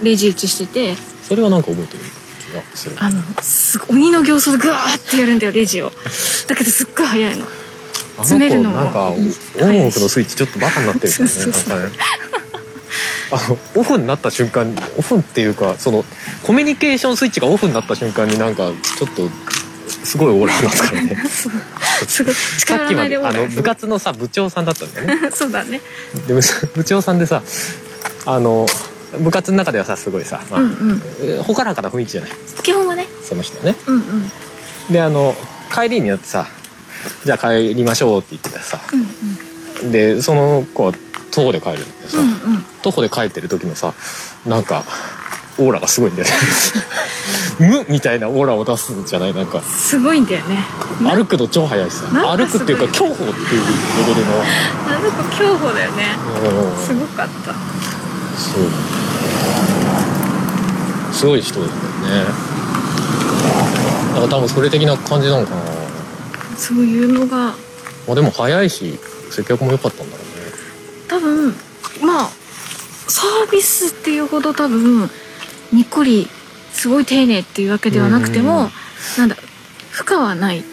レジ打ちしてて。それはなんか覚えてる？気がするあのすごい鬼の形相でグワーってやるんだよレジを。だけどすっごい早いの。あ詰めるのもなんかオンオフのスイッチちょっとバカになってるよねそうそうそう。なんかねあのオフになった瞬間オフっていうかそのコミュニケーションスイッチがオフになった瞬間になんかちょっとすごいオーラがますからね。さ力っきまであの部活のさ部長さんだったんだよね。そうだね。で部長さんでさあの部活の中ではさすごいさ、まあうんうん。えーほからかな雰囲気じゃない？基本はね。その人ね。うんうん。であの帰りによってさじゃあ帰りましょうって言ってたさうん。でその子は徒歩で帰るんだけどさ、うんうん徒歩で帰ってる時のさなんかオーラがすごいんだよね。無みたいなオーラを出すんじゃない？なんかすごいんだよね。歩くの超速いしさ。歩くっていうか競歩っていうレベルの。あの子競歩だよね。うん。すごかった。そう。すごい人だよね。だから多分それ的な感じなのかな。そういうのが。まあでも早いし接客も良かったんだろうね多分まあサービスっていうほど多分にっこりすごい丁寧っていうわけではなくても、うんうんなんだ負荷はない。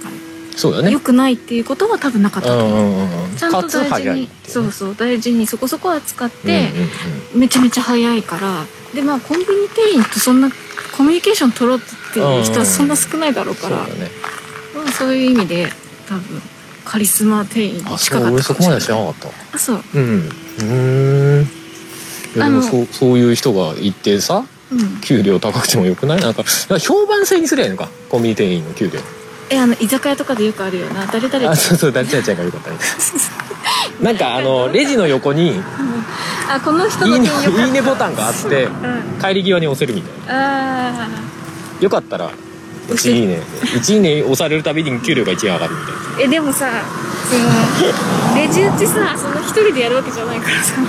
そうだね。良くないっていうことは多分なかったと思う、うんうんうんちゃんと大事に、ね。そうそう大事にそこそこ扱ってうん、うんうん。めちゃめちゃ早いからでまあコンビニ店員とそんなコミュニケーション取ろうっていう人はそんな少ないだろうから、そうだね。まあ、そういう意味で多分カリスマ店員にあ近かったそう俺そこまでは知らいなかった。あそう。うん。うー。んでもそうそういう人がいてさうん。給料高くてもよくない？なんか評判制にすりゃいいのか？コンビニ店員の給料。えあの居酒屋とかでよくあるよな誰々あそうそう誰々ちゃんがよかったみたいな。なんかあのレジの横に あこの人いいねいいねボタンがあってうん。帰り際に押せるみたいな。あよかったら1いいね1いいね押されるたびに給料が1円上がるみたいなーえでもさそのレジ打ちさその一人でやるわけじゃないからさ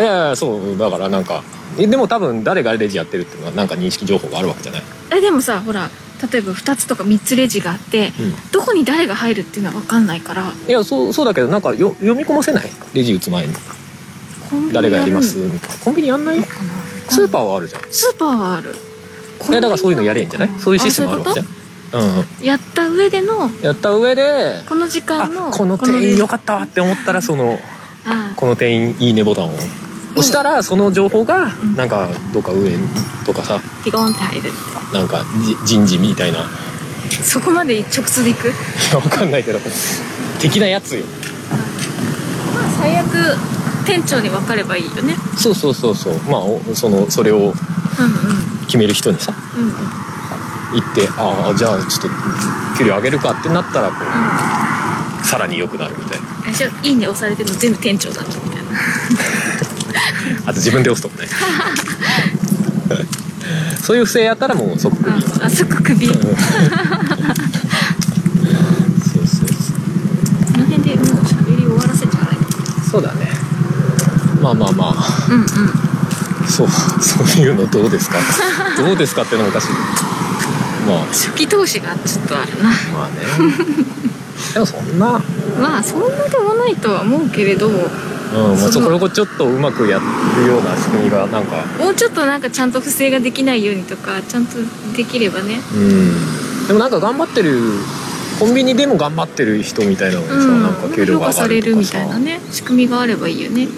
いやいやそうだからなんかえでも多分誰がレジやってるっていうのはなんか認識情報があるわけじゃない、えでもさほら例えば2つとか3つレジがあってうん、どこに誰が入るっていうのは分かんないから。いやそうそうだけどなんかよ読み込ませない？レジ打つ前に。コンビニ誰がやります？るみたいな。コンビニやんない？スーパーはあるじゃん。いスーパーはあるやだからそういうのやれんじゃない？そういうシステムあるわけじゃん。うんうん。やった上でのやった上でこの時あ間のこの店員。よかったわって思ったらそのあこの店員いいねボタンを押したらその情報がん。なんかどっか上とかさピコンって入るなんかじ人事みたいな。いそこまで直通でいくやわかんないけど。的なやつよ。まあ最悪店長に分かればいいよね。そうそうそうそう。まあおそのそれを。うんうん決める人にさうんうん。行ってああじゃあちょっと給料上げるかってなったらこうさらに良くなるみたいな。えじゃあいいね押されてるの全部店長だったみたいなあと自分で押すとかね。そういう不正やったらもう即クビ。ああ即首こそうそうそう。の辺でもう喋り終わらせちゃないそうだね。まあまあまあ。うんうんそうそういうのどうですか？どうですかってのもおかしい。まあ。初期投資がちょっとあるな。まあね。でもそんな。まあそんなでもないとは思うけれど。もうんまあ、そのそこをちょっとうまくやるような仕組みがなんか。うちょっとなんかちゃんと不正ができないようにとかちゃんとできればね。うん。でもなんか頑張ってる。コンビニでも頑張ってる人みたいなのにさ、うん。なんか給料評価が上がさ。れるみるとかさたいなね。仕組みがあればいいよね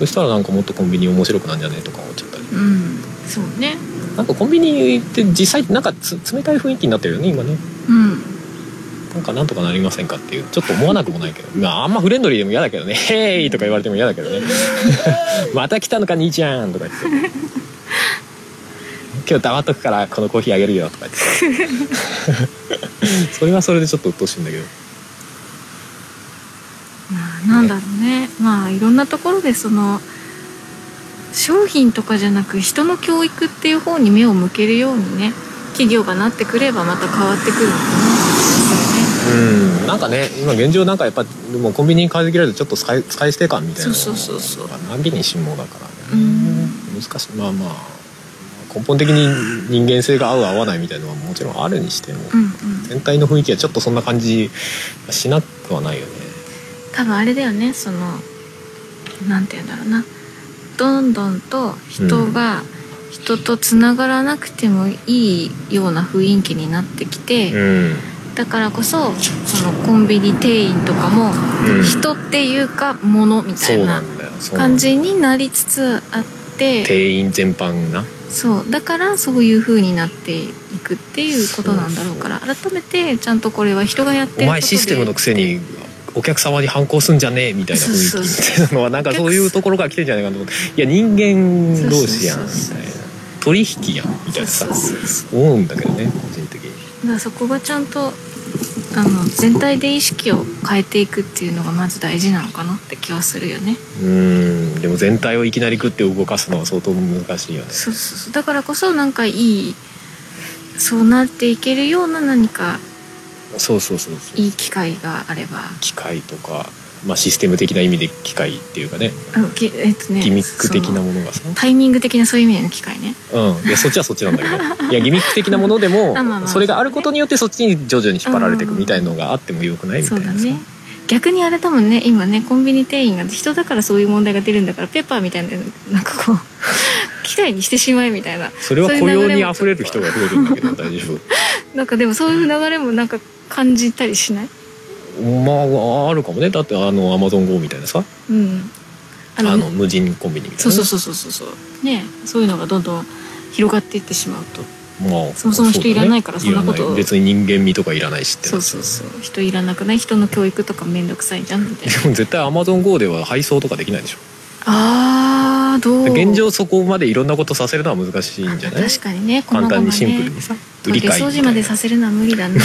そしたらなんかもっとコンビニ面白くなんじゃねえとか思っちゃったり。うん。そうね。なんかコンビニって実際なんかつ冷たい雰囲気になってるよね今ね。うん。なんかなんとかなりませんかっていう。ちょっと思わなくもないけど。まああんまフレンドリーでも嫌だけどね「ヘイ!」とか言われても嫌だけどね「また来たのか兄ちゃん」とか言って「今日黙っとくからこのコーヒーあげるよ」とか言って。それはそれでちょっと鬱陶しいんだけど。まあなんだろうねまあいろんなところでその商品とかじゃなく人の教育っていう方に目を向けるようにね企業がなってくればまた変わってくるのかなうんなんかね今現状なんかやっぱもうコンビニに限られるとちょっと使い使い捨て感みたいなそうそうそうそう。なきにしもだからね。うん。難しい。まあまあ根本的に人間性が合う合わないみたいなのはもちろんあるにしても、うんうん。全体の雰囲気はちょっとそんな感じがしなくはないよね。多分あれだよねそのなんて言うんだろうな。どんどんと人が人とつながらなくてもいいような雰囲気になってきて、うん。だからこそそのコンビニ店員とかもうん。人っていうか物みたそいうな感じになりつつあって店員全般なそう。だからそういう風になっていくっていうことなんだろうから改めてちゃんとこれは人がやってることで。お前システムのくせにお客様に反抗すんじゃねえみたいな雰囲気みたいなのはなんかそういうところから来てんじゃないかなと思って。いや人間同士やんみたいな。取引やんみたいなさ。思うんだけどね個人的に。だからそこがちゃんとあの全体で意識を変えていくっていうのがまず大事なのかなって気はするよね。うん。でも全体をいきなりグッて動かすのは相当難しいよね。そうそうそう。だからこそなんかいいそうなっていけるような何かそうそうそうそう。いい機会があれば。機械とか、まあ、システム的な意味で機械っていうかね。あのきえっとねギミック的なものがさ。タイミング的なそういう意味での機会ね。うん。いやそっちはそっちなんだけど。いやギミック的なものでも あまあまあそれがあることによってそっちに徐々に引っ張られていくみたいのがあってもよくないみたいうなだね逆にあれ多分ね。今ねコンビニ店員が人だからそういう問題が出るんだからペッパーみたいななんかこう 機械にしてしまえみたいな。それは雇用にいう流れも溢れる人が増えるんだけど大丈なんかでもそういう流れもなんか感じたりしない？夫まああるかもね。だってあのアマゾン GO みたいなさ。うん。ああの無人コンビニみたいな。ね、そうそうそうそうそう。そうね。そういうのがどんどん広がっていってしまうと。まあそもそも人いらないからそんなこと。別に人間味とかいらないしってなそうそうそう。人いらなくない？人の教育とかめんどくさいじゃんみたいな。でも絶対アマゾン GO では配送とかできないでしょあーどう？現状そこまでいろんなことさせるのは難しいんじゃない？確かにね簡単にシンプルねにさ。トイレ掃除までさせるのは無理だね。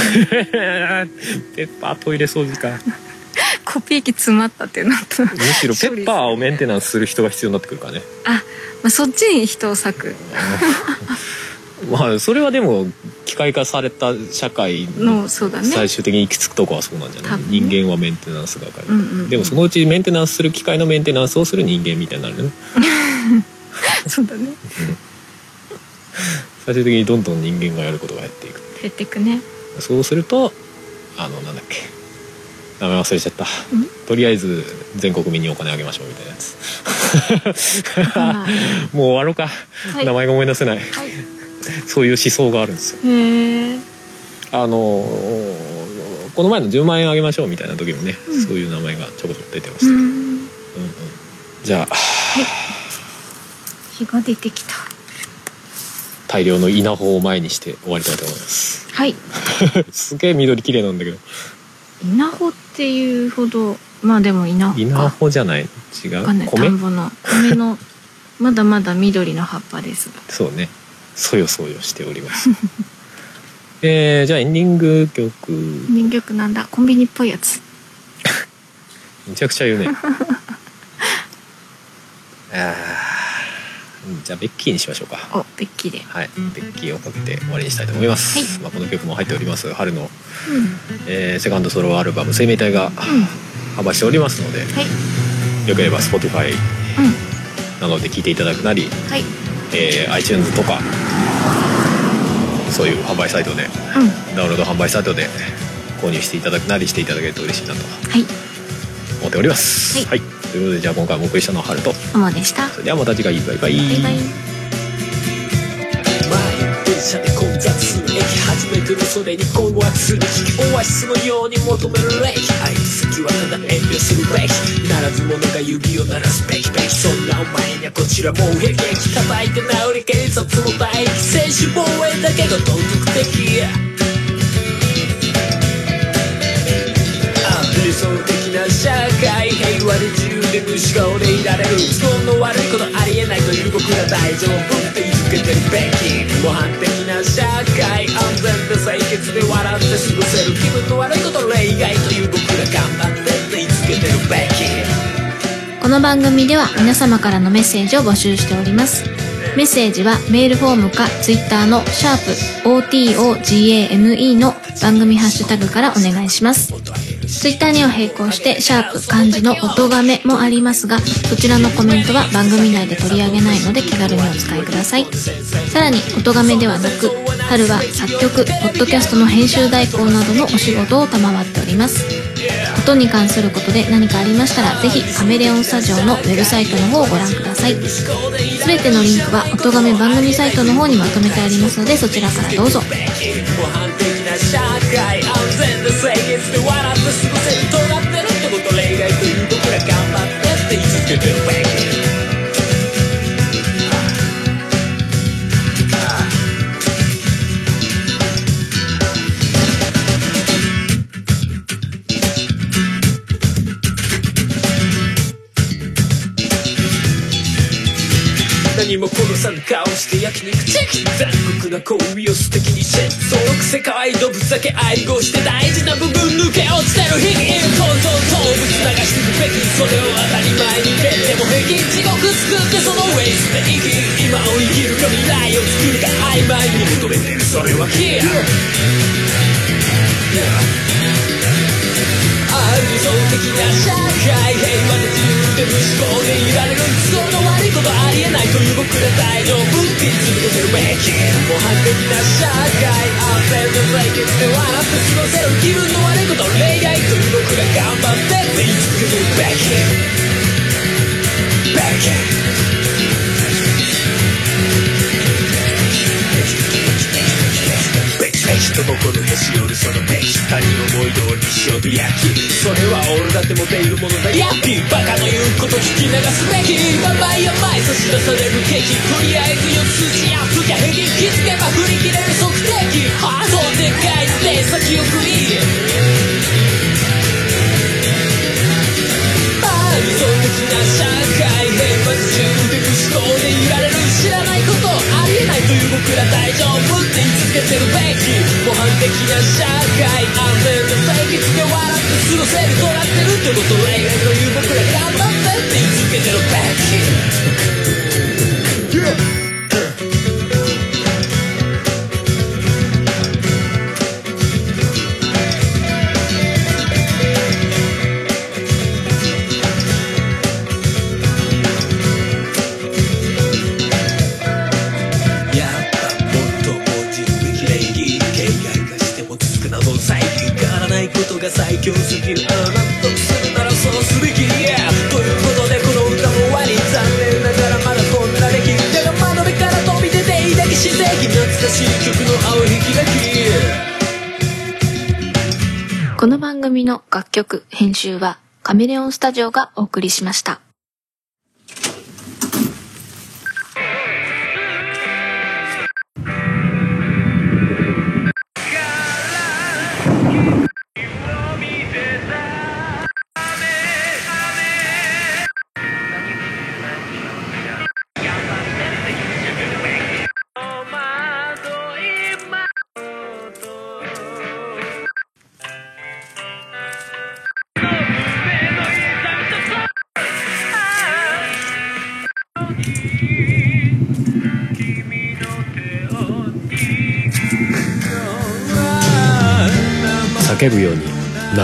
ペッパートイレ掃除か。コピー機詰まったっていうのとむしろペッパーをメンテナンスする人が必要になってくるからね。あ、まあ、そっちに人を割く。まあそれはでも機械化された社会の最終的に行き着くとこはそうなんじゃない、ね。人間はメンテナンス係、うんうんうん。でもそのうちメンテナンスする機械のメンテナンスをする人間みたいになるよね。そうだね。最終的にどんどん人間がやることが減っていく。減ってくね。そうするとあのなんだっけ。名前忘れちゃった。とりあえず全国民にお金あげましょうみたいなやつ。は もう終わろうか、い。名前が思い出せない。はい そういう思想があるんですよ。あのこの前の10万円あげましょうみたいな時もね、そういう名前がちょこちょこ出てました、ううん。うんん。じゃあ日が出てきた。大量の稲穂を前にして終わりたいと思います。はい。すげえ緑綺麗なんだけど。稲穂っていうほどまあでも稲穂稲か穂じゃない？違わかんない。う米？田んぼの米のまだまだ緑の葉っぱです。がそうねそよそよしております。えー、じゃあエンディング曲。人曲なんだ。コンビニっぽいやつ。めちゃくちゃ言うねあじゃあベッキーにしましょうか。おベッキーで。はいベッキーをかけて終わりにしたいと思います、はい。まあ、この曲も入っております。春の、うん。えーセカンドソロアルバム「生命体」がうん販売しておりますのではい。よければ Spotify うん。などで聴いていただくなり、はいえー iTunes とかそういう販売サイトでうん。ダウンロード販売サイトで購入していただくなりしていただけると嬉しいなとはい。思っております。はい。ということでじゃあ今回もお送りしたのは春とおもでした。それではまた次回。バイバイ。バイバイ初めての袖に困惑する時期オアシスのように求める歴愛好きはただ遠慮するべきならず者が指を鳴らすべきべきそんなお前にはこちらもう平気叩いて治り警察も待機選手防衛だけが道徳的あ理想的な社会平和で自由で無視顔でいられる。都合の悪いことありえないという僕ら大丈夫。ってけてるべき模範的な社会安全で清潔で笑って過ごせる気分の悪いこと例外という僕ら頑張ってって言い続けてるべきこの番組では皆様からのメッセージを募集しております。メッセージはメールフォームかツイッターのシャープ o t o g a m e の番組ハッシュタグからお願いします。ツイッターには並行してシャープ漢字の音がめもありますがそちらのコメントは番組内で取り上げないので気軽にお使いください。さらに音がめではなく春は作曲ポッドキャストの編集代行などのお仕事を賜っております。音に関することで何かありましたらぜひカメレオンスタジオのウェブサイトの方をご覧ください。すべてのリンクは音がめ番組サイトの方にまとめてありますのでそちらからどうぞ。って何も殺さぬ顔して焼肉チェキ残酷な行為を素敵にシェそのくせ可愛い動物だけ愛護して大事な部分抜け落ちてる悲劇構造動物流してるべきそれを当たり前に蹴っても平気地獄作ってそのウェイスで生き今を生きるか未来を作るか曖昧に求めてるそれはキアあ理想的な社会平和で自由で無思考でいられる都合の悪いことありえないという僕ら大丈夫って言い続けてるべき模範的な社会安全で清潔で笑って過ごせる気分の悪いこと例外という僕ら頑張ってって言い続けてるべきべきべきべきと残るへし折るそのべき他人思い通りにしようと焼きそれは俺だって持っているものだヤッピーバカの言うこと聞き流すべき。やばいやばい差し出されるケーキとりあえず四つやつきゃ平気気づけば振り切れる測定器ハートでかいって先送りあ理僕ら大丈夫って言い続けてるべき。模範的な社会安全の正義つけ笑って過ごせるとなってるってこと例外という僕ら頑張ってって言い続けてるべき。の楽曲編集はカメレオンスタジオがお送りしました。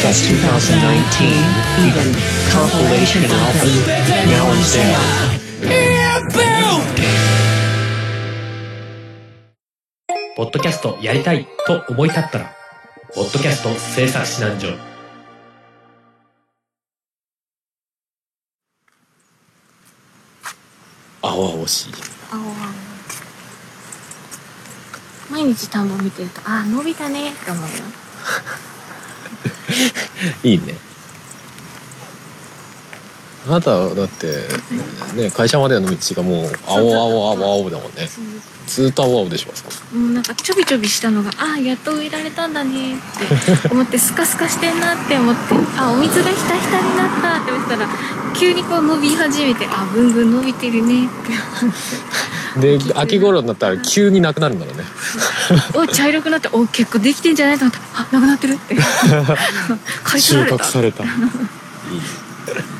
Fest 2019 Eden compilation album now on sale. ポッドキャストやりたいと思い立ったらポッドキャスト制作指南所。青々しい。青々。毎日田んぼ見てるとあ伸びたねって思うよ いいね。あなたはだってね会社までの道がもう青青青青だもんね。ずっと青青でしょあそこ。もうなんかちょびちょびしたのがあやっと植えられたんだねって思ってスカスカしてんなって思ってあお水がひたひたになったって思ったら急にこう伸び始めてあぐんぐん伸びてるねってで秋頃になったら急になくなるんだろうね。お茶色くなってお結構できてんじゃないと思った。らあなくなってるって。収穫された。場所